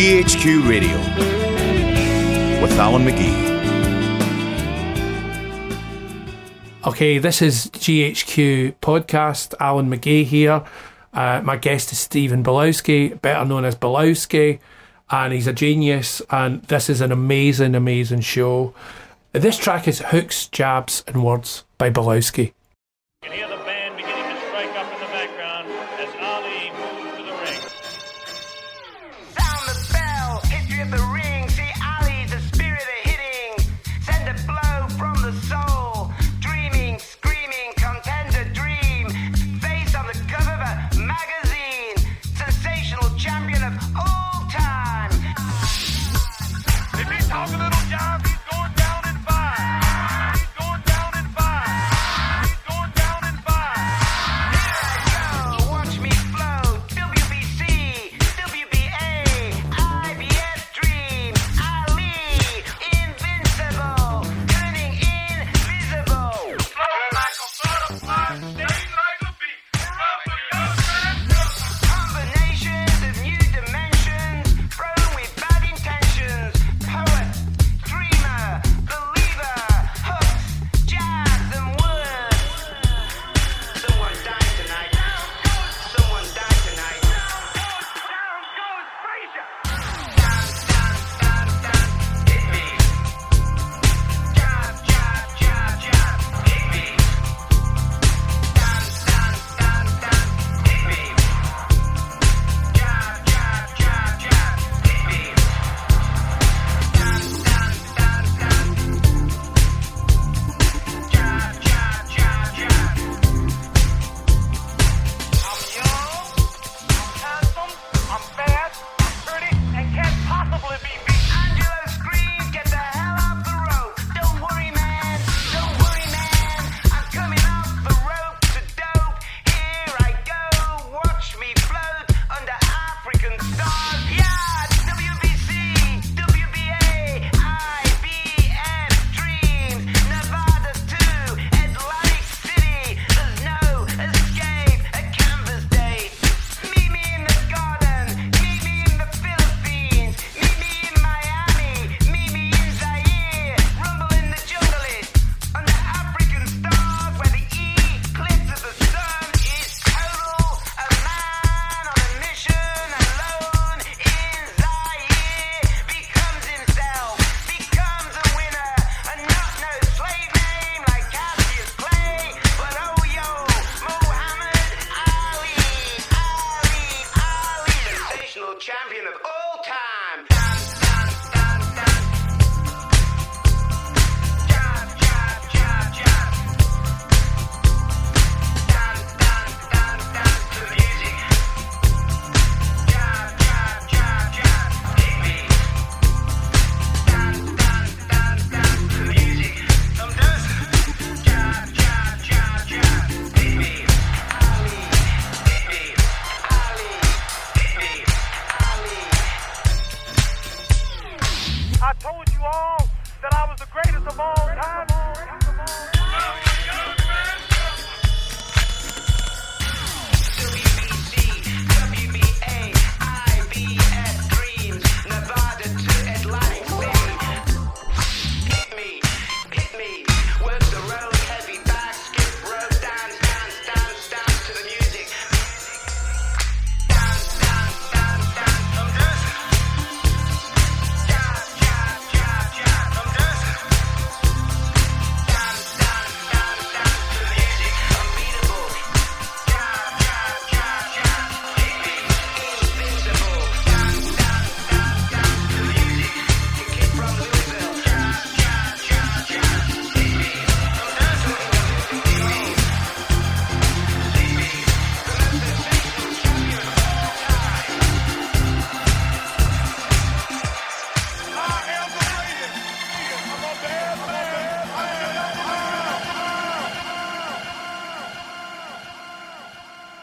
GHQ Radio with Alan McGee. Okay, this is GHQ podcast. Alan McGee here. Uh, my guest is Stephen Bilowski, better known as Bilowski, and he's a genius. And this is an amazing, amazing show. This track is Hooks, Jabs, and Words by Bilowski.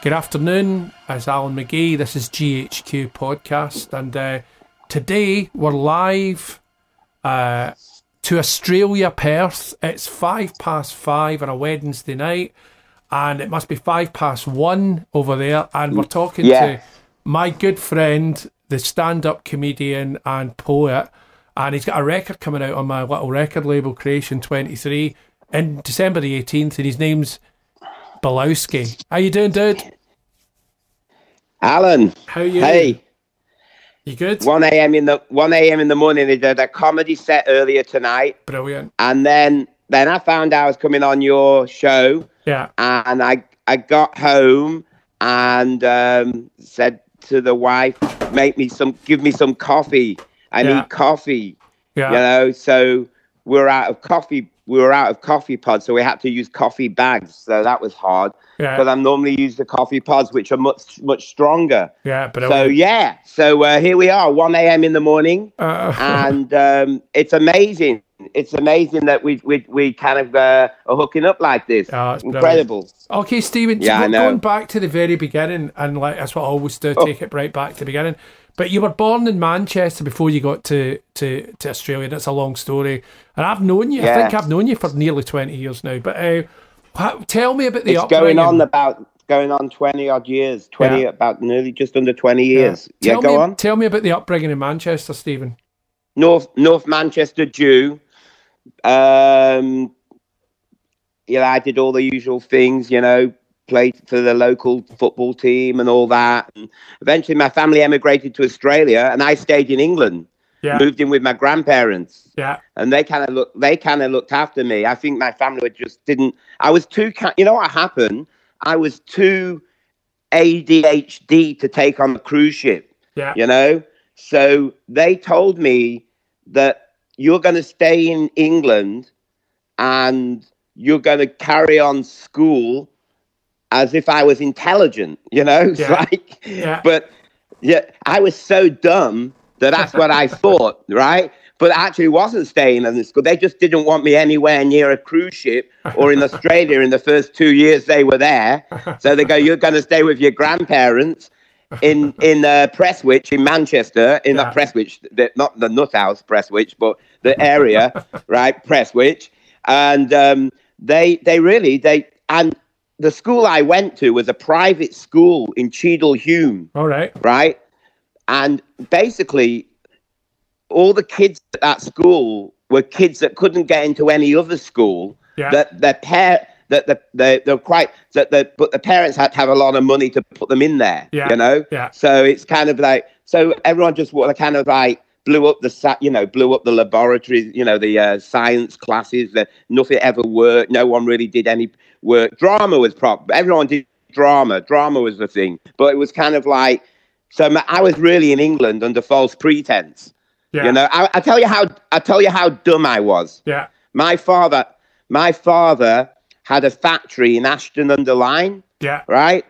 Good afternoon. It's Alan McGee. This is GHQ Podcast, and uh, today we're live uh, to Australia, Perth. It's five past five on a Wednesday night, and it must be five past one over there. And we're talking Yeah. to my good friend, the stand-up comedian and poet, and he's got a record coming out on my little record label, Creation Twenty Three, in December the eighteenth, and his name's Balowski. How you doing, dude? Alan, How you? hey, You good? 1 a.m. in the 1 a.m. in the morning. They did a comedy set earlier tonight, Brilliant. and then then I found out I was coming on your show, Yeah. and I I got home and um, said to the wife, make me some, give me some coffee. I Yeah. need coffee. Yeah. You know, so we're out of coffee. We were out of coffee pods, so we had to use coffee bags. So that was hard. Yeah. Because I normally use the coffee pods, which are much much stronger. Yeah. But So yeah, so uh, here we are, 1 a.m. in the morning, Uh, and um, it's amazing. It's amazing that we we we kind of uh, are hooking up like this. Oh, it's brilliant. Incredible. Okay, Stephen. Yeah, so going back to the very beginning, and like that's what I always do, Oh. take it right back to the beginning. But you were born in Manchester before you got to, to, to Australia. That's a long story, and I've known you. I think I've known you for nearly twenty years now. But uh, tell me about the It's upbringing. going on about going on 20 odd years, 20 Yeah. about nearly just under 20 years. Yeah, Tell go me, on. Tell me about the upbringing in Manchester, Stephen. North North Manchester Jew. Um, you know, I did all the usual things. You know, played for the local football team and all that. And eventually, my family emigrated to Australia, and I stayed in England. Yeah, Moved in with my grandparents, yeah, and they kind of look. They kind of looked after me. I think my family just didn't. I was too. You know what happened? I was too ADHD to take on the cruise ship yeah, you know so they told me that you're going to stay in england and you're going to carry on school as if i was intelligent you know Yeah. like Yeah. but yeah i was so dumb that that's what i thought right but I actually wasn't staying in the school they just didn't want me anywhere near a cruise ship or in australia in the first two years they were there so they go you're going to stay with your grandparents in in uh, Prestwich in Manchester, in Yeah. not Prestwich, the, not the nut house Prestwich, but the area, right, Prestwich, and um, they they really they and the school I went to was a private school in Cheadle Hulme, all right, right, and basically all the kids at that school were kids that couldn't get into any other school yeah, that their pair that the they they're quite that the but the parents had to have a lot of money to put them in there. Yeah, You know? yeah. So it's kind of like so everyone just wa- kind of like blew up the you know blew up the laboratories you know the uh, science classes that nothing ever worked no one really did any work drama was prop everyone did drama drama was the thing but it was kind of like so i was really in england under false pretense. Yeah, you know I, I tell you how i tell you how dumb i was. Yeah, my father, my father had a factory in Ashton under Lyne, yeah, right,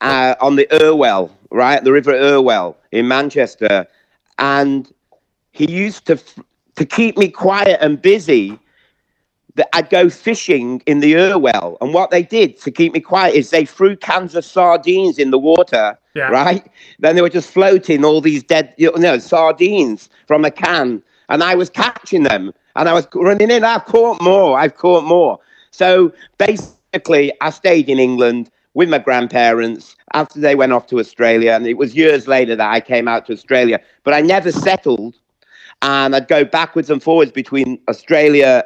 uh, on the Irwell, right, the River Irwell in Manchester, and he used to to keep me quiet and busy. That I'd go fishing in the Irwell, and what they did to keep me quiet is they threw cans of sardines in the water, Yeah. right? Then they were just floating all these dead, you know, sardines from a can, and I was catching them, and I was running in. I've caught more. I've caught more. So basically, I stayed in England with my grandparents after they went off to Australia, and it was years later that I came out to Australia. But I never settled, and I'd go backwards and forwards between Australia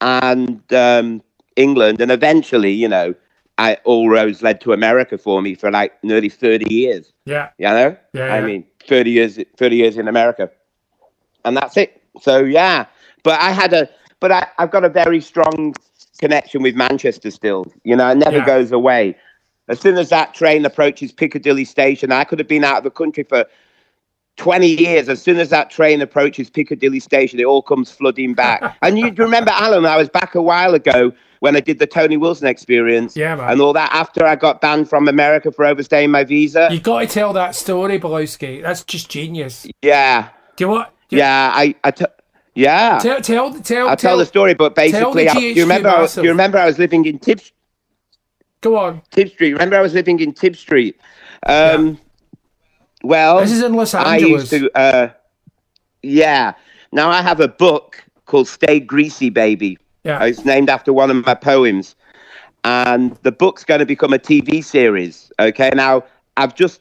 and um, England, and eventually, you know, I, all roads led to America for me for like nearly thirty years. yeah, You know, Yeah, I yeah. mean, thirty years, thirty years in America, and that's it. So yeah, but I had a, but I, I've got a very strong connection with Manchester still. You know, it never Yeah. goes away. As soon as that train approaches Piccadilly Station, I could have been out of the country for 20 years. As soon as that train approaches Piccadilly Station, it all comes flooding back. and you remember, Alan, I was back a while ago when I did the Tony Wilson experience Yeah, man. and all that after I got banned from America for overstaying my visa. You've got to tell that story, Balowski. That's just genius. yeah. Do you what? Yeah, I, I t- yeah. Tell, tell, tell. I'll tell the story, but basically, I, you remember, I, was- you remember I was living in Tip, Go on. Tip Street. Remember I was living in Tip Street. Um, Well, This is in Los I Angeles. used to, uh, yeah. Now I have a book called Stay Greasy Baby. Yeah. It's named after one of my poems. And the book's going to become a TV series. Okay. Now I've just,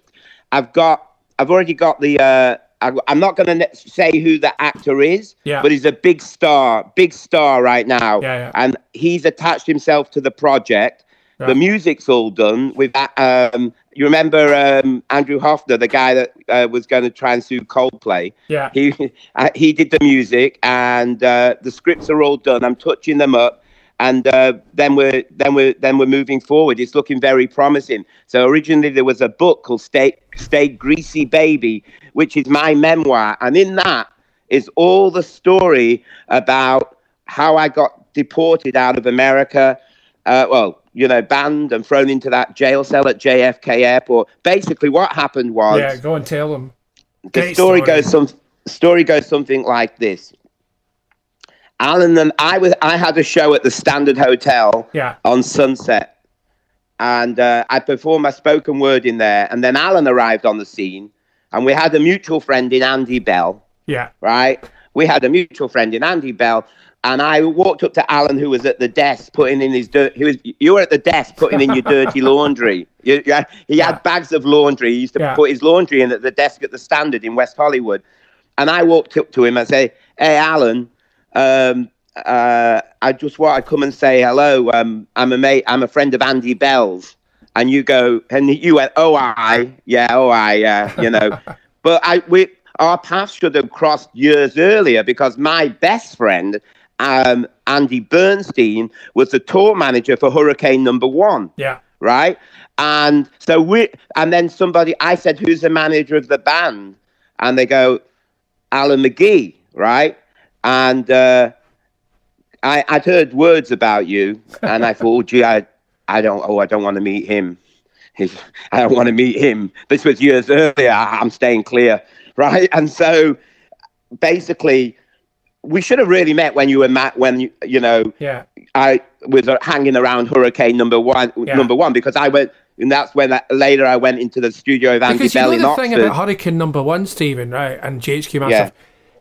I've got I've already got the. Uh, I, I'm not going to say who the actor is, Yeah. but he's a big star, big star right now, Yeah, yeah. and he's attached himself to the project. Yeah. The music's all done. With that, um, you remember um, Andrew Hoffner, the guy that uh, was going to try and sue Coldplay. Yeah. He uh, he did the music, and uh, the scripts are all done. I'm touching them up, and uh, then we're then we're then we're moving forward. It's looking very promising. So originally there was a book called "Stay Stay Greasy Baby," which is my memoir, and in that is all the story about how I got deported out of America. Uh, well, you know, banned and thrown into that jail cell at JFK Airport. Basically, what happened was Yeah, go and tell them. the story, story. goes some story goes something like this. Alan and I was I had a show at the Standard Hotel Yeah. on Sunset, and uh, I performed my spoken word in there. And then Alan arrived on the scene, and we had a mutual friend in Andy Bell. Yeah. Right, we had a mutual friend in Andy Bell. And I walked up to Alan, who was at the desk putting in his dirt. He was, you were at the desk putting in your dirty laundry. You, you had- he Yeah. had bags of laundry. He used to Yeah. put his laundry in at the desk at the Standard in West Hollywood. And I walked up to him and say, "Hey, Alan, um, uh, I just want to come and say hello. Um, I'm a mate. I'm a friend of Andy Bell's." And you go, and you went, "Oh, I, yeah, oh, I, yeah, you know." but I, we, our paths should have crossed years earlier because my best friend, um, Andy Bernstein, was the tour manager for Hurricane Number One Yeah. right? And so we, and then somebody, I said, "Who's the manager of the band?" And they go, "Alan McGee," right? And uh, I, I'd heard words about you, and I thought, oh, "Gee, I, I don't, oh, I don't want to meet him. He's, I don't want to meet him." This was years earlier. I'm staying clear, right? And so, basically, we should have really met when you were Matt. When you, you know, Yeah. I was hanging around Hurricane Number One, Yeah. Number One, because I went, and that's when I, later I went into the studio of Andy Because you Bell know in the thing about Hurricane Number One, Stephen, right, and GHQ Massive. Yeah.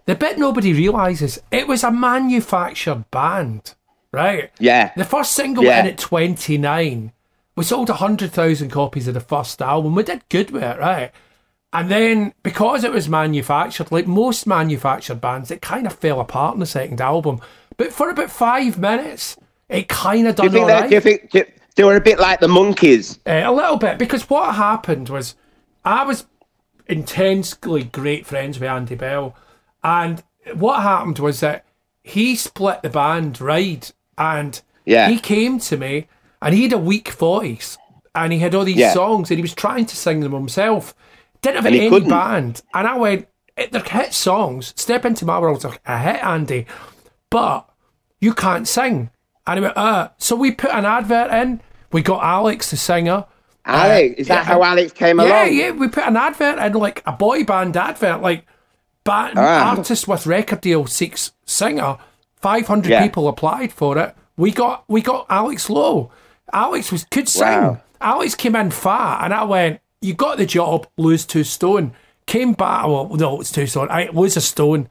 The bit nobody realizes it was a manufactured band, right? yeah, The first single Yeah. in at 29. We sold 100,000 copies of the first album. We did good with it, right? And then, because it was manufactured, like most manufactured bands, it kind of fell apart in the second album. But for about five minutes, it kind of do you done think all right. Do you think do, they were a bit like the Monkees? Uh, a little bit because what happened was I was intensely great friends with Andy Bell, and what happened was that he split the band right, and Yeah. he came to me, and he had a weak voice, and he had all these Yeah. songs, and he was trying to sing them himself. Didn't have And any couldn't. band, and I went, "Eh, "They're hit songs. Step into my world's a hit, Andy, but you can't sing." And he went, "Uh." So we put an advert in. We got Alex, the singer. Alex, is that yeah, how Alex came Yeah, along? yeah. Yeah. We put an advert in, like a boy band advert, like band, Ah. artist with record deal seeks singer. Five hundred Yeah. people applied for it. We got we got Alex Lowe. Alex was could sing. Wow. Alex came in fat, and I went, "You got the job. Lose two stone." Came back. Well, no, it's two stone. I lose a stone.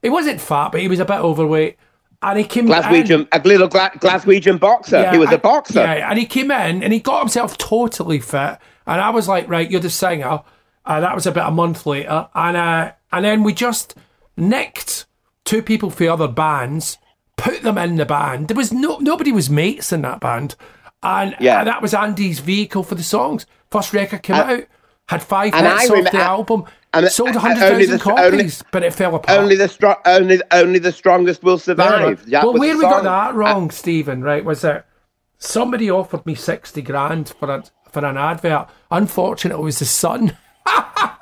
He wasn't fat, but he was a bit overweight. And he came in. A little Gla- Glaswegian boxer. he was a a boxer. Yeah, and he came in and he got himself totally fit. And I was like, right, you're the singer. Uh, that was about a month later, and uh, and then we just nicked two people for other bands, put them in the band. There was no nobody was mates in that band, and Yeah. that was Andy's vehicle for the songs. First record came And- out, had five hits off the album, and- sold and hundred only thousand the- only- copies, but it fell apart. Only the strong, only only the strongest will survive. Well, was where we got that wrong, Stephen, right, was that somebody offered me 60 grand for a, for an advert. Unfortunately, it was the Sun.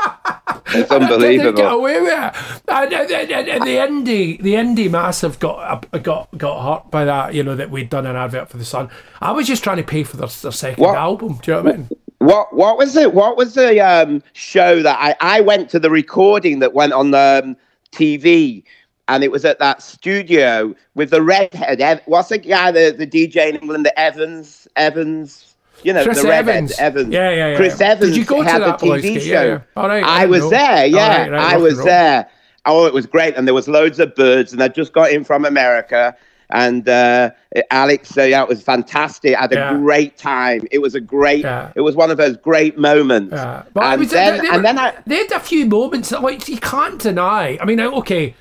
It's didn't get unbelievable. away with it. And, and- and- and the indie, the indie massive got got got hurt by that. You know that we'd done an advert for the Sun. I was just trying to pay for their, their second What? album. Do you know what I mean? What what was it? What was the um, show that I, I went to the recording that went on um, TV, and it was at that studio with the redhead. What's the guy, the, the DJ in England, the Evans Evans. You know, Chris the Evans. Evans. Yeah, yeah, yeah. Chris Evans Did you go to that, the TV Blowski? show. Yeah, yeah. All right, I I was know. there. Yeah, right, right, I was there. Oh, it was great, and there was loads of birds, and I just got in from America, and uh, Alex. So yeah, it was fantastic. I had a Yeah. great time. It was a great. It was one of those great moments. But and was- then, they, and were- then I. they had a few moments that like you can't deny. I mean, okay,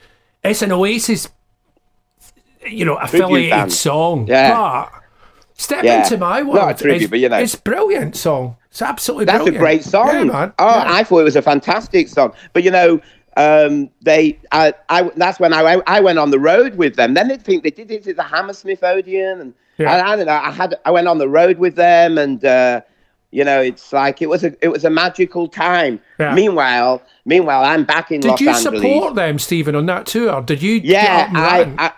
it's an Oasis, you know, affiliated song, Yeah. but Step Yeah. into my Not world. a tribute, is- but you know. it's a brilliant song. It's absolutely That's brilliant. a great song. Yeah, man. Oh, Yeah. I thought it was a fantastic song. But you know, um, they, I, I, that's when I, I went on the road with them. Then they think they did it at the Hammersmith Odeon, and Yeah. I, I don't know. I had, I went on the road with them, and uh, you know, it's like it was a, it was a magical time. Yeah. Meanwhile, meanwhile, I'm back in Did Los you Angeles. support them, Stephen, on that tour? Did you? Yeah, up and I. I,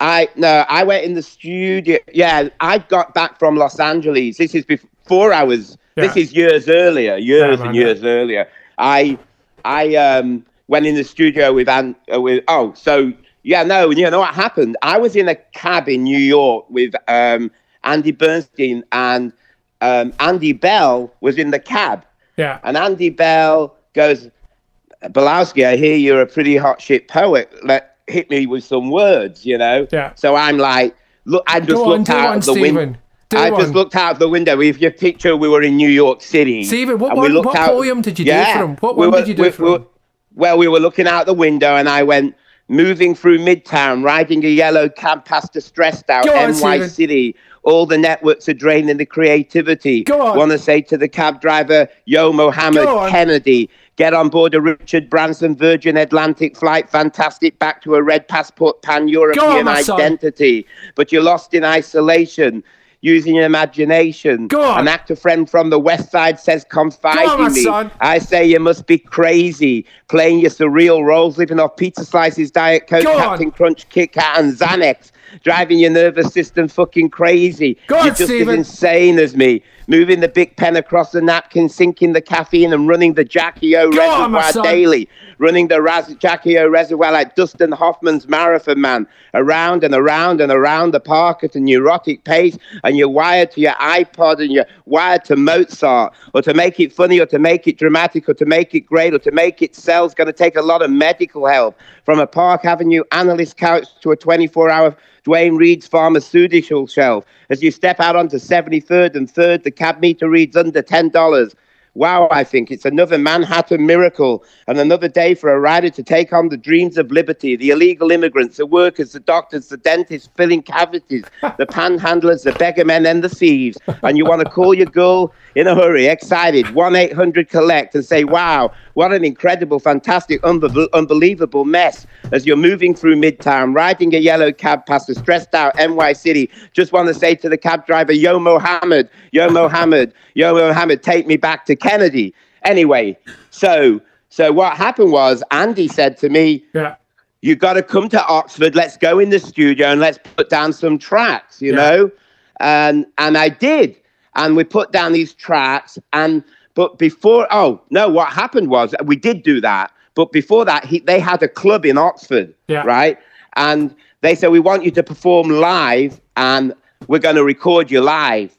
I, no, I went in the studio. Yeah, I got back from Los Angeles. This is before I was. This is years earlier, years Yeah, and years earlier. I, I um, went in the studio with An, uh, with. Oh, so yeah, no, you know what happened? I was in a cab in New York with um, Andy Bernstein and um, Andy Bell was in the cab. yeah. And Andy Bell goes, Belowski, I hear you're a pretty hot shit poet. Let hit me with some words, you know. Yeah. So I'm like, look, I just on, looked do out one, of the window. Do I one. just looked out of the window. If you picture, we were in New York City. Stephen, what one- looked what out- poem did you do Yeah, for him? What we one were- did you do we- for we- him? Well, we were looking out the window, and I went moving through Midtown, riding a yellow cab past a stressed out Go on, NY Stephen. City. All the networks are draining the creativity. Go on. Want to say to the cab driver, Yo, Mohammed Kennedy, get on board a Richard Branson Virgin Atlantic flight, fantastic, back to a red passport, pan European my son. identity. But you're lost in isolation. Using your imagination. An actor friend from the West Side says, Confide on, in me. son. I say you must be crazy, playing your surreal roles, living off pizza slices, Diet Coke, Go on. Captain Crunch, Kit Kat, and Xanax, driving your nervous system fucking crazy. Go You're just Stephen. as insane as me, moving the big pen across the napkin, sinking the caffeine, and running the Jackie O Go on, reservoir son. daily, running the Raz- Jackie O reservoir like Dustin Hoffman's marathon man, around and around and around the park at a neurotic pace, and you're wired to your iPod and you're wired to Mozart, or to make it funny, or to make it dramatic, or to make it great, or to make it sell is going to take a lot of medical help. From a Park Avenue analyst couch to a 24 hour Duane Reade's pharmaceutical shelf. As you step out onto 73rd and 3rd, the cab meter reads under $10. Wow, I think it's another Manhattan miracle and another day for a rider to take on the dreams of liberty. The illegal immigrants, the workers, the doctors, the dentists filling cavities, the panhandlers, the beggar men, and the thieves. And you want to call your girl in a hurry, excited, 1 800 collect and say, wow, what an incredible, fantastic, unbe- unbelievable mess as you're moving through Midtown, riding a yellow cab past a stressed out NY City. Just want to say to the cab driver, Yo, Mohammed, Yo, Mohammed, Yo, Mohammed, take me back to Kennedy. Anyway, so so what happened was Andy said to me, Yeah. you got to come to Oxford. Let's go in the studio and let's put down some tracks, you Yeah. know. And and I did, and we put down these tracks. And but before, oh no, what happened was we did do that. But before that, he, they had a club in Oxford, Yeah. right? And they said we want you to perform live, and we're going to record you live.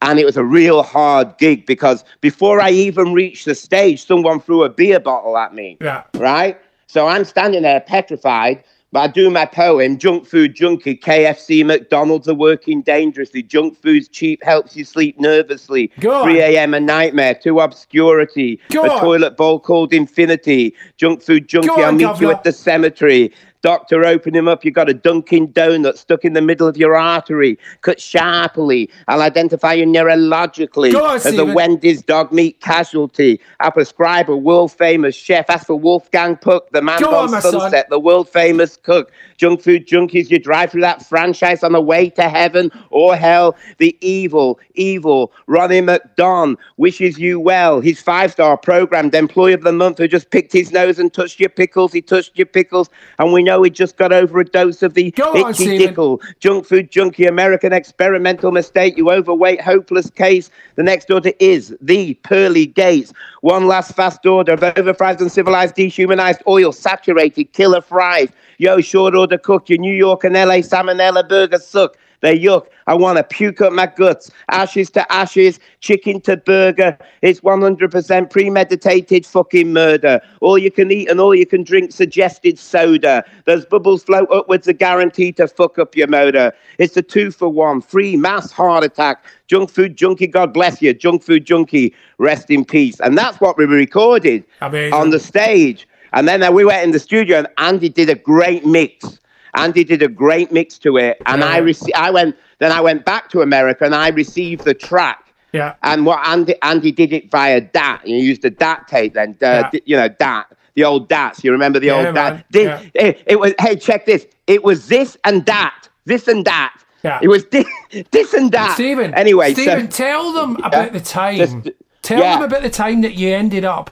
And it was a real hard gig because before I even reached the stage, someone threw a beer bottle at me Yeah. right? So I'm standing there petrified, but I do my poem, Junk Food Junkie, KFC, McDonald's are working dangerously. Junk food's cheap, helps you sleep nervously. Go 3 a.m. a nightmare, to obscurity. Go a on. toilet bowl called infinity. Junk Food Junkie, Go I'll meet Governor. you at the cemetery. Doctor, open him up. You've got a Dunkin' Donut stuck in the middle of your artery. Cut sharply. I'll identify you neurologically on, as a Wendy's dog meat casualty. I'll prescribe a world famous chef. Ask for Wolfgang Puck, the man on, from son. Sunset, the world famous cook. Junk food junkies, you drive through that franchise on the way to heaven or hell. The evil, evil Ronnie McDon wishes you well. His five star programmed employee of the month who just picked his nose and touched your pickles. He touched your pickles, and we know he just got over a dose of the Go on, itchy Stephen. dickle. Junk food junkie, American experimental mistake. You overweight, hopeless case. The next order is the pearly gates. One last fast order of overfried, uncivilized, dehumanized oil, saturated killer fries. Yo, short order cook. Your New York and LA salmonella burger suck. They're yuck. I want to puke up my guts. Ashes to ashes, chicken to burger. It's 100% premeditated fucking murder. All you can eat and all you can drink suggested soda. Those bubbles float upwards are guaranteed to fuck up your motor. It's a two for one. Free mass heart attack. Junk food junkie, God bless you. Junk food junkie, rest in peace. And that's what we recorded Amazing. on the stage. And then uh, we went in the studio and Andy did a great mix. Andy did a great mix to it. And I Yeah. rece- I went then I went back to America and I received the track. Yeah. And what Andy Andy did it via DAT. You used a DAT tape then. Uh, Yeah. you know, DAT. The old DATs. You remember the Yeah, old. DAT? Did, Yeah. it, it was hey, check this. It was this and that. This and that. Yeah. It was this, this and that. Stephen. Anyway, Stephen, so tell them about the time. Just- tell them about the time that you ended up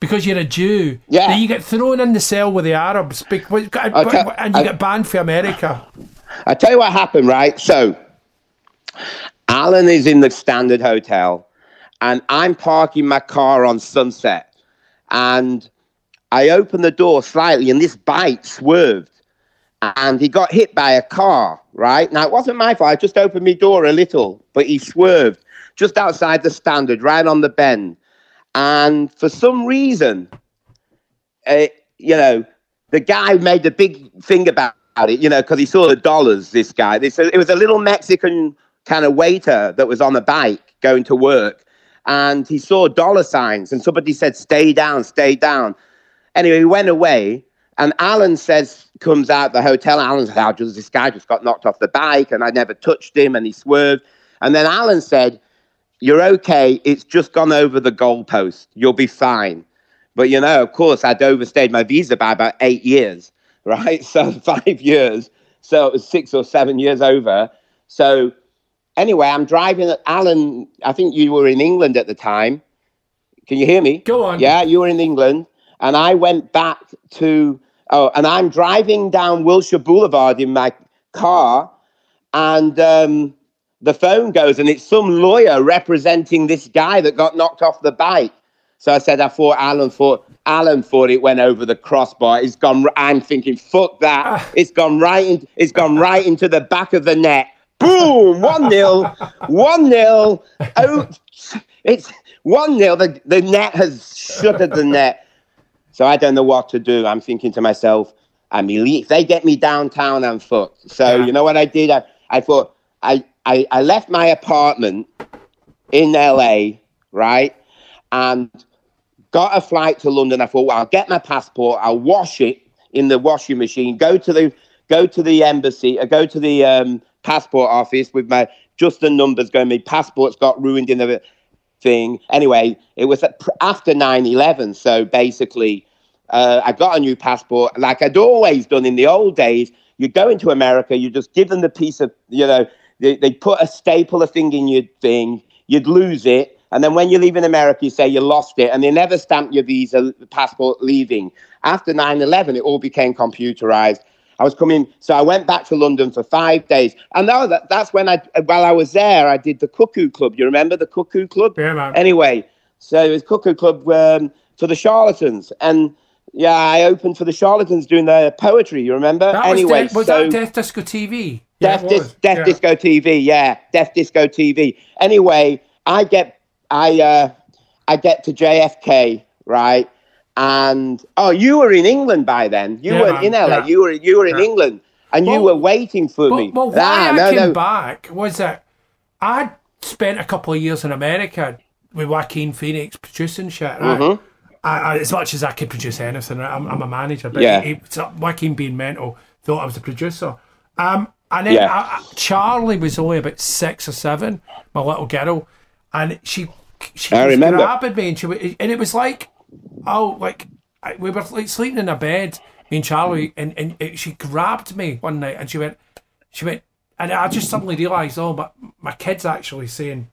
because you're a Jew. Yeah. You get thrown in the cell with the Arabs because, tell- and you I- get banned for America. I tell you what happened, right? So, Alan is in the Standard Hotel, and I'm parking my car on Sunset, and I open the door slightly, and this bike swerved, and he got hit by a car. Right now, it wasn't my fault. I just opened my door a little, but he swerved just outside the Standard, right on the bend, and for some reason, uh, you know, the guy made a big thing about it, you know, because he saw the dollars, this guy. This, it was a little Mexican kind of waiter that was on a bike going to work. And he saw dollar signs, and somebody said, Stay down, stay down. Anyway, he went away. And Alan says, comes out the hotel. Alan says, oh, this guy just got knocked off the bike, and I never touched him, and he swerved. And then Alan said, You're okay. It's just gone over the goalpost. You'll be fine. But you know, of course, I'd overstayed my visa by about eight years, right? So five years. So it was six or seven years over. So anyway, I'm driving. At Alan, I think you were in England at the time. Can you hear me? Go on. Yeah, you were in England, and I went back to. Oh, and I'm driving down Wilshire Boulevard in my car, and um, the phone goes, and it's some lawyer representing this guy that got knocked off the bike. So I said, I thought Alan thought Alan thought it went over the crossbar. It's gone. I'm thinking, fuck that. Ah. It's gone right. In, it's gone right into the back of the net. Boom! One nil. One nil. Oh, it's one nil. The the net has shuttered the net. So I don't know what to do. I'm thinking to myself, I mean, if they get me downtown, I'm fucked. So Yeah. you know what I did? I, I thought I, I I left my apartment in LA, right? And got a flight to London. I thought, well, I'll get my passport, I'll wash it in the washing machine, go to the go to the embassy, uh, go to the um, passport office with my just the numbers going. My passport's got ruined in the thing. Anyway, it was after 9-11, so basically, uh, I got a new passport, like I'd always done in the old days. You go into America, you just give them the piece of, you know, they, they put a staple, a thing in your thing, you'd lose it. And then when you leave in America, you say you lost it, and they never stamp your visa passport leaving. After 9 11, it all became computerized. I was coming, so I went back to London for five days. And now that, that's when I, while I was there, I did the Cuckoo Club. You remember the Cuckoo Club? Yeah, man. Anyway, so it was Cuckoo Club um, for the charlatans. And yeah, I opened for the charlatans doing their poetry. You remember? That anyway, was, De- was so that Death Disco TV? Yeah, Death, it Dis- Death Yeah. Disco TV. Yeah, Death Disco TV. Anyway, I get I uh, I get to JFK right, and oh, you were in England by then. You Yeah, weren't in LA. yeah. You were you were in Yeah. England, and you were waiting for me. Well, well why Ah, I no, came no. back was that I'd spent a couple of years in America with Joaquin Phoenix producing shit. Right? Mm-hmm. I, I, as much as I could produce anything, right? I'm, I'm a manager, but Yeah. he, he- Joaquin being mental thought I was a producer. Um, and then Yeah. I, I- Charlie was only about six or seven, my little girl, and she she I remember. grabbing me, and she and it was like, oh, like I, we were like sleeping in a bed, me and Charlie, and and it, she grabbed me one night, and she went, she went, and I just suddenly realised, oh, my my kid's actually saying,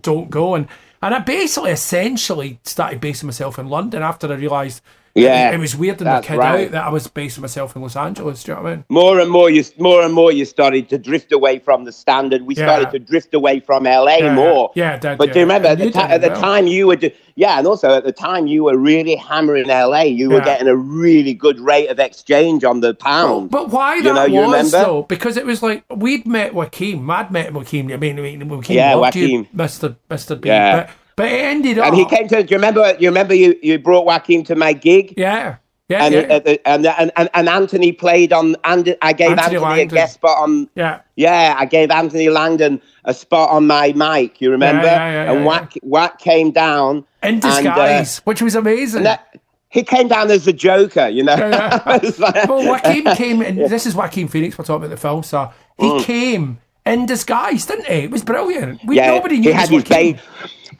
don't go, and and I basically essentially started basing myself in London after I realised Yeah, it, it was weirding my that's kid right. out that I was basing myself in Los Angeles. Do you know what I mean? more and more you more and more you started to drift away from the standard. We Yeah. started to drift away from LA Yeah, more. yeah, did, But do you remember at the, you did at the well. time you were, do- yeah, and also at the time you were really hammering LA. You were getting a really good rate of exchange on the pound. But why You that know, you was remember? though? Because it was like we'd met Joaquin. I'd met Joaquin. I mean, I mean, Joaquin Yeah, loved you, Joaquin. Mister Mister B. Yeah. But, but it ended up. and he came to. Do you remember? You remember you you brought Joaquin to my gig. Yeah, yeah, And, yeah. uh, the- and, and and and Anthony played on. And I gave Anthony Anthony, a guest spot on. yeah. Yeah, I gave Anthony Langdon a spot on my mic. You remember? yeah, yeah, and yeah, Wack Wack came down In and, uh, disguise, which was amazing. that- he came down as a joker. You know. Yeah, like- well, Joaquin came, and this is Joaquin Phoenix. We're talking about the film star. He came in disguise, didn't he? It was brilliant. We, yeah, nobody knew he had his ba-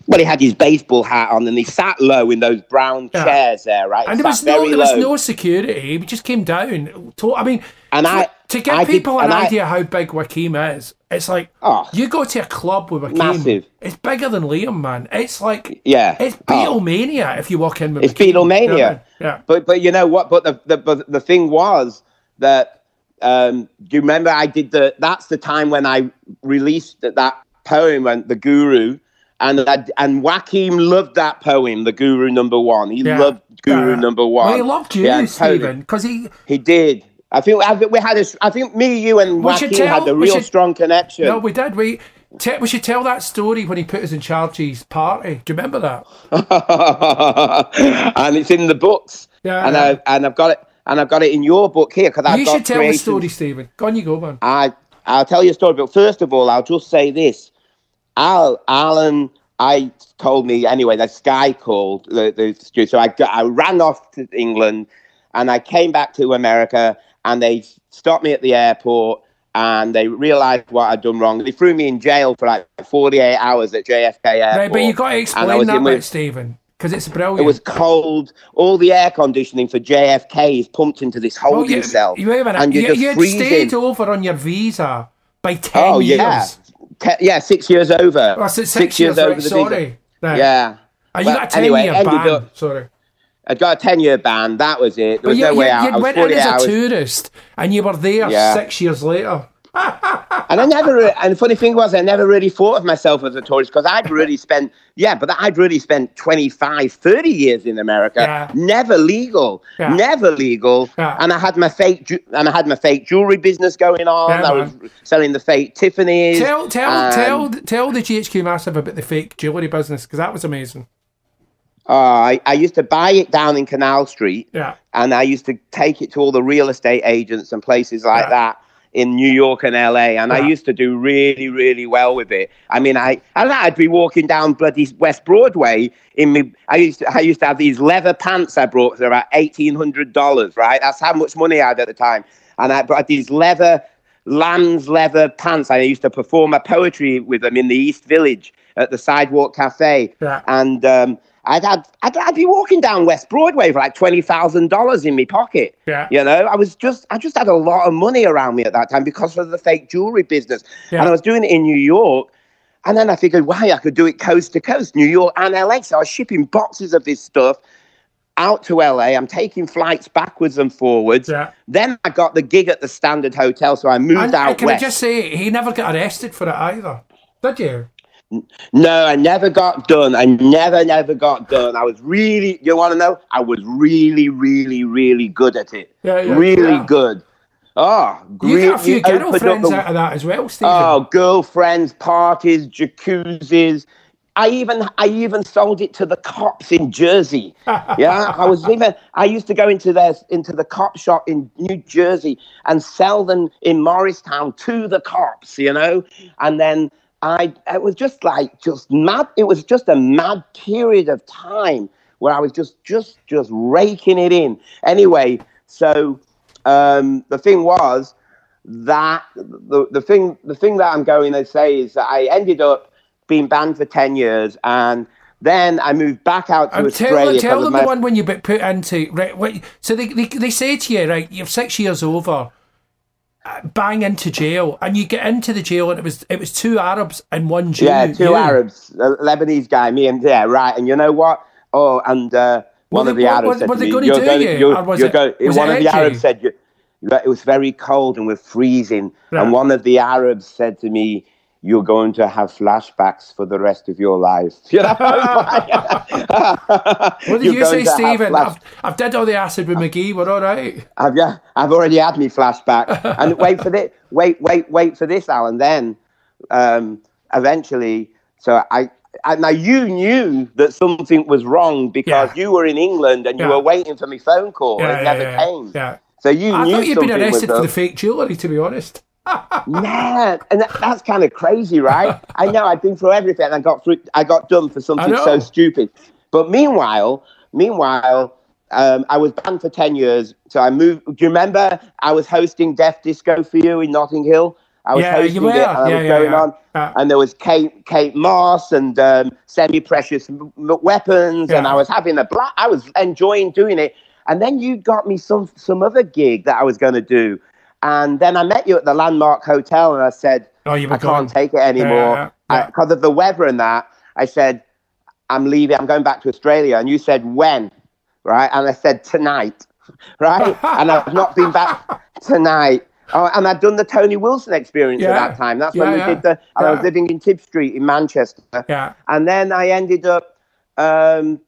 well, he had his baseball hat on, and he sat low in those brown Yeah. chairs there, right? He And there was no, there was no security. We just came down. To, I mean, And I- to give I did- people an and I- idea how big Joaquin is, it's like Oh. you go to a club with Joaquin. Massive. It's bigger than Liam, man. It's like Yeah. it's Oh. Beatlemania if you walk in with. It's Joaquin. You know I mean? Beatlemania. Yeah. But but you know what? But the the but the thing was that um, do you remember I did the? That's the time when I released that, poem and the Guru, and I, and Joaquin loved that poem, the Guru number one. He Yeah. loved Guru Yeah. number one. Well, he loved you, Yeah. Stephen, because he. He did. I think I think we had a. I think me, you, and Joaquin tell- had a real should- strong connection. No, we did. We te- we should tell that story when he put us in charge of his party. Do you remember that? and it's in the books. Yeah, and yeah. I and I've got it and I've got it in your book here because I've you got should tell the story, Stephen. Go on, you go, man. I I'll tell you a story, but first of all, I'll just say this: Al Alan, I told me anyway. This guy called the, the steward. so I got, I ran off to England, and I came back to America, and they stopped me at the airport. And they realised what I'd done wrong. They threw me in jail for like 48 hours at JFK Airport. Right, but you've got to explain that bit, Stephen, because it's brilliant. It was cold. All the air conditioning for JFK is pumped into this Well, holding you, cell, you, wait a minute. and you're you, just you had freezing. stayed over on your visa by oh, ten oh years. yeah, Te- yeah, six years over. Oh, six, years, right, sorry. Right. Yeah. And you Well, got a ten anyway, year ban. up- Sorry. I got a ten year ban. That was it. There But was you, no you, way out. you went in as a tourist and you were there Yeah. six years later. And I never, and the funny thing was, I never really thought of myself as a tourist because I'd really spent, yeah, but I'd really spent 25, 30 years in America, Yeah. never legal, Yeah. never legal. Yeah. And I had my fake, ju- and I had my fake jewelry business going on. I was selling the fake Tiffany's. Tell tell tell tell the GHQ massive about the fake jewellery business because that was amazing. Oh, I, I used to buy it down in Canal Street. Yeah. and I used to take it to all the real estate agents and places like that in New York and LA, and I used to do really, really well with it. I mean, I and I'd be walking down bloody West Broadway in me. I used to, I used to have these leather pants I brought for about eighteen hundred dollars. Right, that's how much money I had at the time, and I brought these leather. Lamb's leather pants. I used to perform a poetry with them in the East Village at the Sidewalk Cafe, Yeah. and um, I'd, had, I'd I'd be walking down West Broadway for like twenty thousand dollars in my pocket. Yeah. You know, I was just I just had a lot of money around me at that time because of the fake jewelry business, Yeah. and I was doing it in New York. And then I figured, wow, I could do it coast to coast, New York and LA. So I was shipping boxes of this stuff out to LA. I'm taking flights backwards and forwards. Yeah. Then I got the gig at the Standard Hotel, so I moved And uh, out can west. I just say he never got arrested for it either, did you? No, I never got done. I never, never got done. I was really, you want to know? I was really, really, really good at it. Yeah, yeah, really yeah. good. Oh, You great. got a few You girlfriends the- out of that as well, Stephen. Oh, girlfriends, parties, jacuzzis. I even I even sold it to the cops in Jersey. Yeah, I was even I used to go into their into the cop shop in New Jersey and sell them in Morristown to the cops, you know? And then I it was just like just mad it was just a mad period of time where I was just just just raking it in. Anyway, so um, the thing was that the, the thing the thing that I'm going to say is that I ended up being banned for ten years, and then I moved back out to And Australia. tell, tell them of the one when you been put into right. What, so they, they they say to you, right? You're six years over, bang into jail, and you get into the jail, and it was it was two Arabs and one Jew. yeah, two you. Arabs, a Lebanese guy, me and yeah, right. And you know what? Oh, and uh, one of the Arabs were- said to me, "You're going, you, you're, was you're it- going." was one of the? Arabs said, "It was very cold and we're freezing." Right. And one of the Arabs said to me, "You're going to have flashbacks for the rest of your life." You know? What did You're you say, going to have Stephen? I've, I've did all the acid with McGee. We're all right. I've yeah, I've already had me flashback. and wait for this. Wait, wait, wait for this, Alan. Then, um, eventually, so I. And now you knew that something was wrong because Yeah. you were in England and you Yeah. were waiting for my phone call and it never yeah, came. yeah. So you I knew thought you'd been arrested for the fake jewellery, to be honest. Nah, and that, that's kind of crazy, right? I know I've been through everything I got through. I got done for something so stupid. But meanwhile, meanwhile, um, I was banned for ten years. So I moved. Do you remember? I was hosting Death Disco for you in Notting Hill. I was Yeah, hosting it, and I Yeah, was yeah, going on, Yeah. and there was Kate Kate Moss and um, semi precious m- m- weapons, and I was having a black. I was enjoying doing it, and then you got me some some other gig that I was going to do. And then I met you at the Landmark Hotel, and I said, Oh, I gone. can't take it anymore Yeah, yeah. because of the weather and that. I said, I'm leaving. I'm going back to Australia. And you said when, right? And I said tonight, right? and I've not been back tonight. Oh, and I'd done the Tony Wilson experience Yeah. at that time. That's when we did the. And I was living in Tib Street in Manchester. Yeah. And then I ended up um,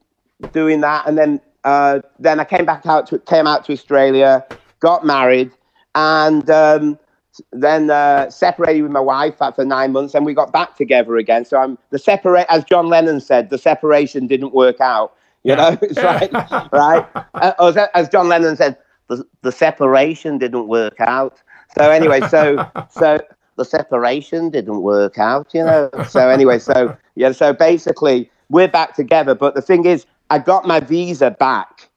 doing that, and then uh, then I came back out to came out to Australia, got married, and um, then uh, separated with my wife for nine months, and we got back together again. So I'm the separate, as John Lennon said, the separation didn't work out. You know, it's like right, uh, as, as John Lennon said, the, the separation didn't work out. So anyway, so so the separation didn't work out, you know. So anyway, so yeah, so basically we're back together. But the thing is, I got my visa back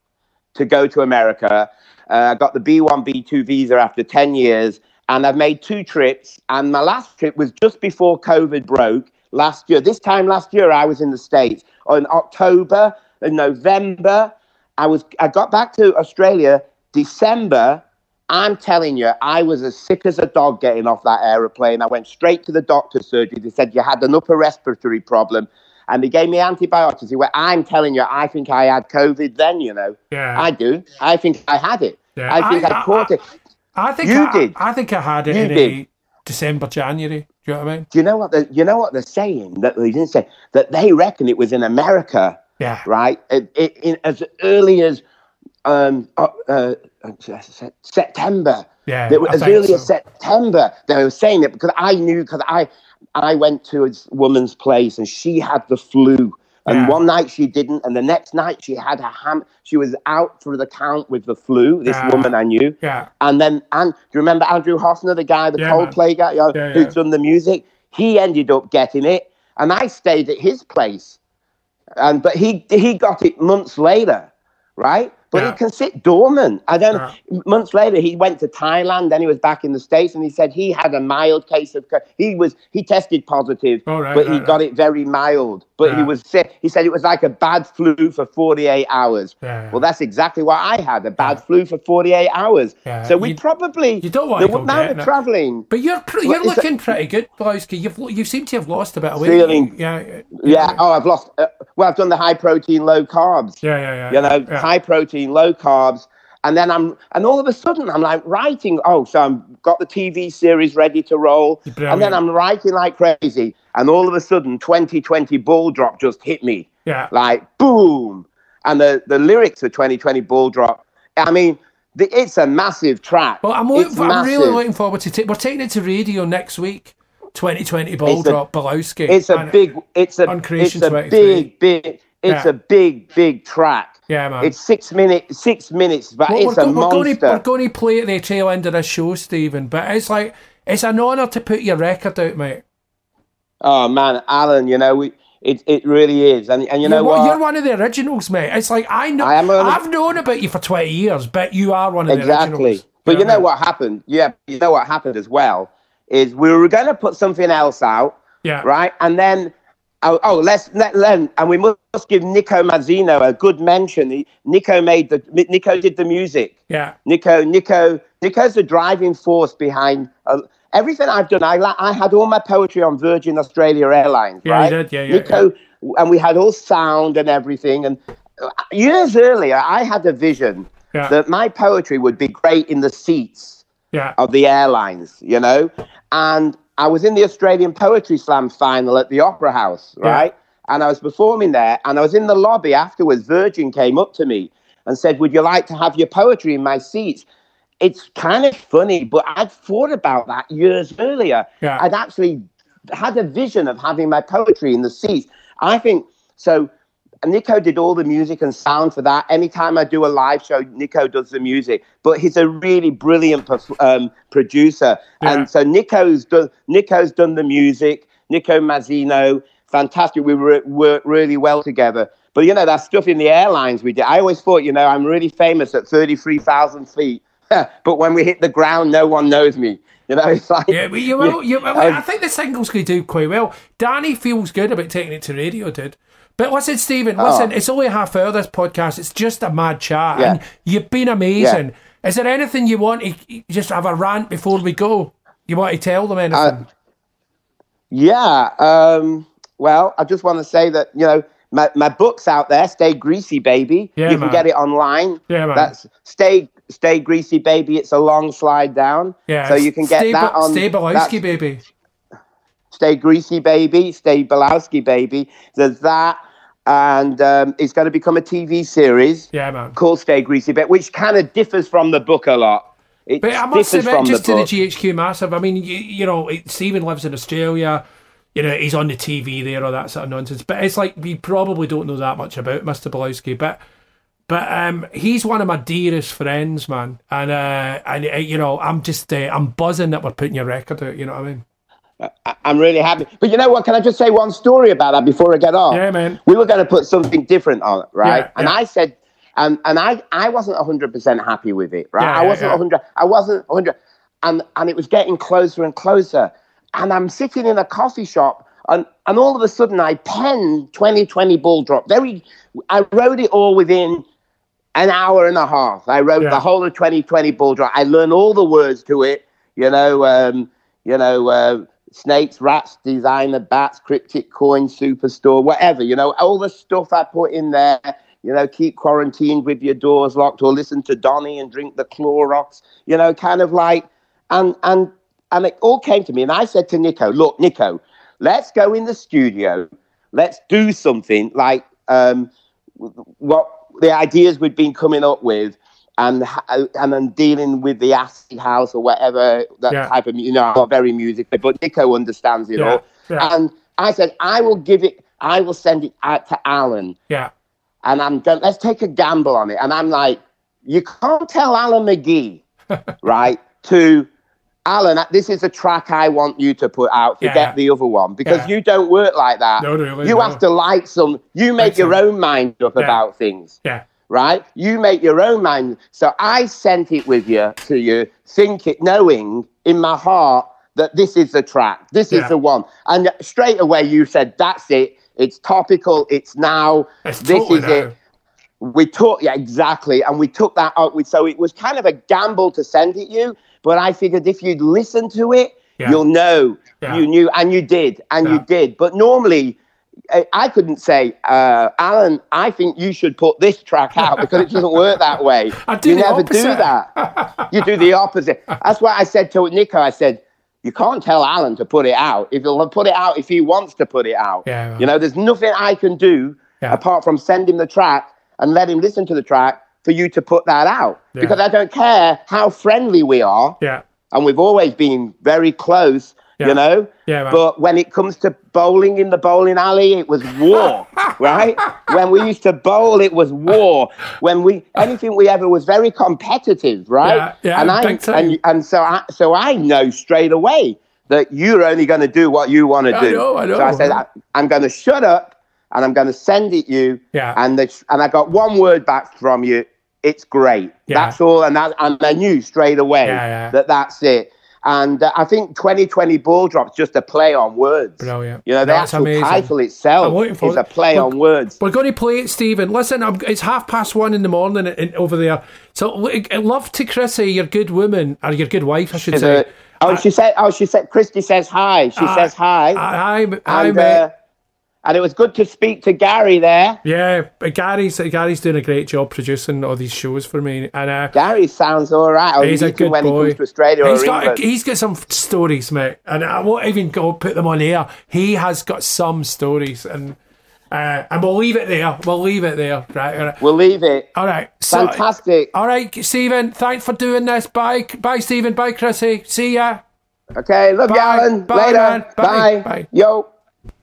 to go to America. Uh, I got the B1, B2 visa after 10 years, and I've made two trips. And my last trip was just before COVID broke last year. This time last year, I was in the States. In October, in November, I was. I got back to Australia December. I'm telling you, I was as sick as a dog getting off that aeroplane. I went straight to the doctor's surgery. They said you had an upper respiratory problem. And they gave me antibiotics. Went, I'm telling you, I think I had COVID then, you know. Yeah. I do. I think I had it. Yeah. I think I, I- caught I- it. I think You I, did. I think I had it You in did. December, January. Do you know what I mean? Do you know what? The, you know what they're saying? That they didn't say that they reckon it was in America, Yeah. right? It, it, as early as um, uh, uh, Se- September. Yeah, I as early so. as September, they were saying it because I knew because I I went to a woman's place and she had the flu. And Yeah. one night she didn't, and the next night she had a ham. She was out for the count with the flu. This Yeah. woman I knew, Yeah. and then and do you remember Andrew Hoffner, the guy, the Yeah. Coldplay guy, you know, Yeah, yeah. who's done the music? He ended up getting it, and I stayed at his place, and but he he got it months later, right? But Yeah. it can sit dormant. I don't. Yeah. Months later, he went to Thailand. Then he was back in the states, and he said he had a mild case of. He was he tested positive, Oh, right, but he right, got it very mild. But he was sick. He said it was like a bad flu for forty eight hours. Yeah. Well, that's exactly what I had—a bad flu for forty eight hours. Yeah. So we You- probably you don't wanna the amount of traveling. But you're pr- you're looking pretty good, Balowski. You've you seem to have lost a bit of weight. Feeling- Yeah. Yeah. Oh, I've lost. Uh, well, I've done the high protein, low carbs. Yeah. Yeah. Yeah. you know, yeah. high protein, low carbs. And then I'm, and all of a sudden I'm like writing. Oh, so I'm got the TV series ready to roll, and then I'm writing like crazy. And all of a sudden, 2020 ball drop just hit me, Yeah. like boom. And the the lyrics for 2020 ball drop. I mean, the, it's a massive track. Well, I'm, It's look, I'm really looking forward to. ta- we're taking it to radio next week. 2020 ball It's a- drop, Balowski. It's a big. It's a. It's a big, big. It's Yeah. a big, big track. Yeah, man. It's six minutes. Six minutes, but Well, it's we're, a go- we're going monster. to, we're going to play at the tail end of the show, Stephen. But it's like it's an honour to put your record out, mate. Oh man, Alan, you know we, it it really is, and and you know you're, what? you're one of the originals, mate. It's like I know. I am of- I've known about you for 20 years, but you are one of the exactly. originals. But you know what what happened? Yeah, you know what happened as well is we were going to put something else out, Yeah. right? And then oh, oh let's let, let and we must give Nico Mazzino a good mention. He, Nico made the Nico did the music. Yeah. Nico, Nico, Nico's the driving force behind uh, everything I've done. I I had all my poetry on Virgin Australia Airlines, Yeah, you right? did, yeah, yeah, Nico, and we had all sound and everything, and years earlier, I had a vision Yeah. that my poetry would be great in the seats Yeah. of the airlines, you know? And I was in the Australian Poetry Slam final at the Opera House, Yeah. right? And I was performing there, and I was in the lobby afterwards. Virgin came up to me and said, Would you like to have your poetry in my seats? It's kind of funny, but I'd thought about that years earlier. Yeah. I'd actually had a vision of having my poetry in the seats. I think so. Nico did all the music and sound for that. Anytime I do a live show, Nico does the music. But he's a really brilliant perf- um, producer, Yeah. and so Nico's done. Nico's done the music. Nico Mazzino, fantastic. We wor- work really well together. But you know that stuff in the airlines we did. I always thought, you know, I'm really famous at thirty-three thousand feet. but when we hit the ground, no one knows me. You know, it's like Yeah, but you will. You, Um, I think the singles could do quite well. Danny feels good about taking it to radio, dude. But listen, Stephen, listen, it's only half hour this podcast. It's just a mad chat. Oh. Yeah. And you've been amazing. Is there anything you want to just have a rant before we go? You want to tell them anything? Uh, Yeah. Um, well, I just want to say that, you know, my, my book's out there, Stay Greasy Baby. Yeah, you can get it online. Yeah, man. That's Stay Stay Greasy Baby. It's a long slide down. yeah. So you can get Stay, that on Stay baby. Stay Greasy Baby, Stay Balowski Baby. There's that. And um, it's going to become a TV series Yeah, man. called Stay Greasy Baby, which kind of differs from the book a lot. It But I must admit, just the to the. GHQ massive. I mean, you, you know, it, Stephen lives in Australia. You know, he's on the TV there, all that sort of nonsense. But it's like we probably don't know that much about Mr. Balowski. But but um, he's one of my dearest friends, man. And uh, and uh, you know, I'm just uh, I'm buzzing that we're putting your record out. You know what I mean? I'm really happy. But you know what? Can I just say one story about that before I get off? Yeah, man. We were going to put something different on it, right? Yeah, and yeah. I said, and and I I wasn't 100 percent happy with it, right? Yeah, I wasn't yeah. 100. I wasn't 100, and and it was getting closer and closer. And I'm sitting in a coffee shop, and and all of a sudden I penned 2020 ball drop. Very, I wrote it all within an hour and a half. I wrote Yeah. the whole of 2020 ball drop. I learned all the words to it. You know, um, you know, uh, snakes, rats, designer, bats, cryptic coin, superstore, whatever. You know, all the stuff I put in there. You know, keep quarantined with your doors locked, or listen to Donny and drink the Clorox. You know, kind of like, and and and it all came to me, and I said to Nico, "Look, Nico, let's go in the studio. Let's do something like." Um, what the ideas we'd been coming up with and and then dealing with the acid house or whatever that Yeah. type of you know I'm not very musical but Nico understands it Yeah, all yeah. and I said I will give it I will send it out to Alan Yeah. and I'm going let's take a gamble on it and I'm like you can't tell Alan McGee right to Alan this is a track I want you to put out forget Yeah. the other one because Yeah. you don't work like that No, really, you no. have to like some you make That's your it. own mind up Yeah. about things Yeah. Right? You make your own mind. So I sent it with you to you, think it, knowing in my heart that this is the track, this Yeah. is the one. And straight away you said, that's it. It's topical. It's now. It's this totally is now. it. We took, yeah, exactly. And we took that out. With, so it was kind of a gamble to send it you. But I figured if you'd listen to it, Yeah. you'll know. Yeah. You knew, and you did, and you did. But normally, I- I couldn't say, uh, Alan, I think you should put this track out because it doesn't work that way. I do you never do that. you do the opposite. That's why I said to Nico, I said, you can't tell Alan to put it out. If he'll put it out, if he wants to put it out. Yeah. You know, there's nothing I can do Yeah. apart from send him the track and let him listen to the track for you to put that out. Yeah. Because I don't care how friendly we are Yeah. and we've always been very close, Yeah. you know. Yeah, man. but when it comes to bowling in the bowling alley, it was war, right? When we used to bowl, it was war. When we anything we ever was very competitive, right? Yeah, yeah, and I big time. and and so I so I know straight away that you're only going to do what you want to do. I know, I know. So I said I, I'm going to shut up and I'm going to send it you. Yeah. And the, and I got one word back from you. It's great. Yeah. That's all. And that and I knew straight away Yeah, yeah. that that's it. And uh, I think 2020 ball drops just a play on words. Brilliant. You know, the That's actual amazing. title itself I'm waiting for is it. a play But- on words. We're going to play it, Stephen. Listen, I'm, it's half past one in the morning in, over there. So, love to Chrissy, your good woman, or your good wife, I should say. it- oh, she said. Oh, she said. Chrissy says hi. She Uh, says hi. Hi, hi, and uh, And it was good to speak to Gary there. Yeah, but Gary's Gary's doing a great job producing all these shows for me, and uh, Gary sounds all right. I'll he's a good when boy. he comes to Australia He's or got England. he's got some stories, mate, and I won't even go put them on air. He has got some stories, and uh, and we'll leave it there. We'll leave it there. Right. All right. We'll leave it. All right. So, Fantastic. all right, Stephen. Thanks for doing this. Bye, bye, Stephen. Bye, Chrissy. See ya. Okay, love you, Bye. Alan. Bye, Later. Bye. Bye. Bye. Yo.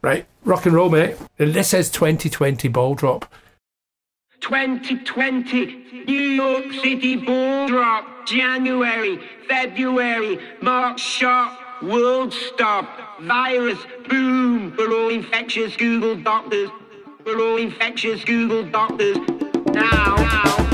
Right, rock and roll, mate. And this is 2020 ball drop. 2020 New York City ball drop January, February, March shot, world stop, virus boom. We're all infectious Google doctors. We're all infectious Google doctors. Now, now.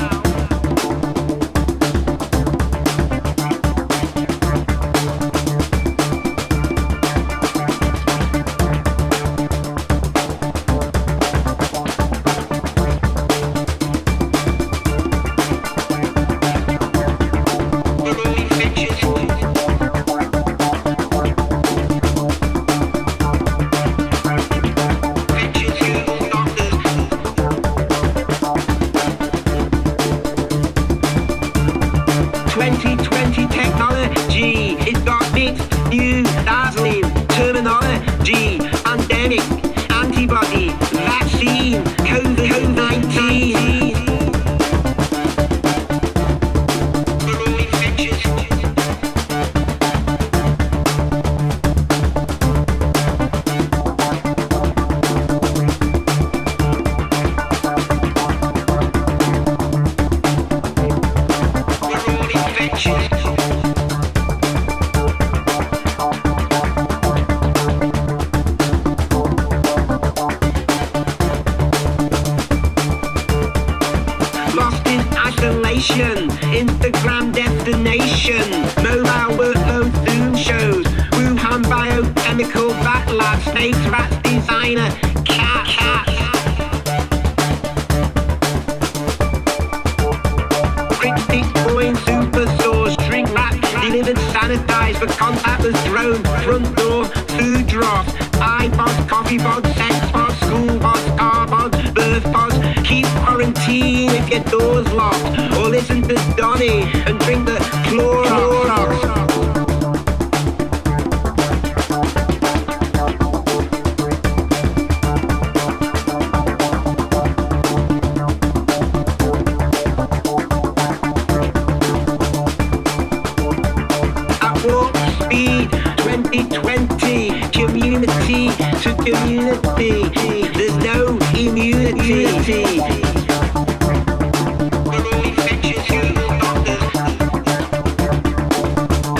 2020 community to community there's no immunity.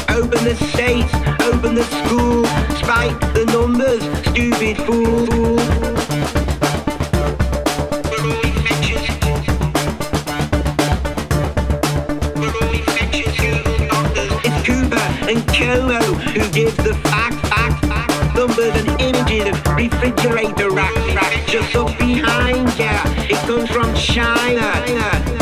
Open the states, open the school, spike the numbers, stupid fool. From China. We're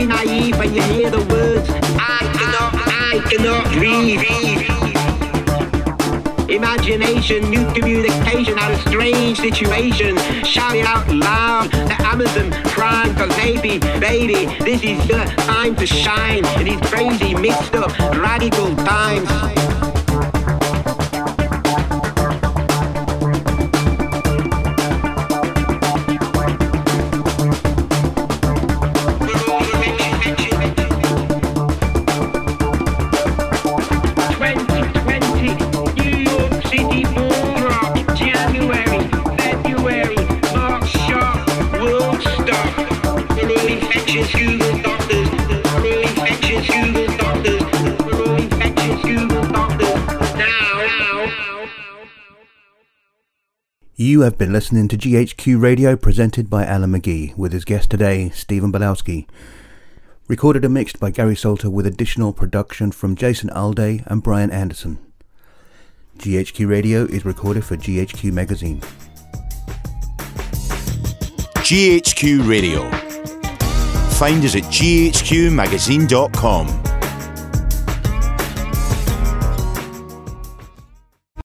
be naive when you hear the words. I cannot, I cannot breathe. Imagination, new communication out of strange situation. Shout it out loud to Amazon Prime, cause baby, baby, this is your time to shine in these crazy, mixed up, radical times. Have been listening to GHQ Radio presented by Alan McGee with his guest today, Stephen Balowski. Recorded and mixed by Gary Salter with additional production from Jason Alday and Brian Anderson. GHQ Radio is recorded for GHQ Magazine. GHQ Radio. Find us at ghqmagazine.com.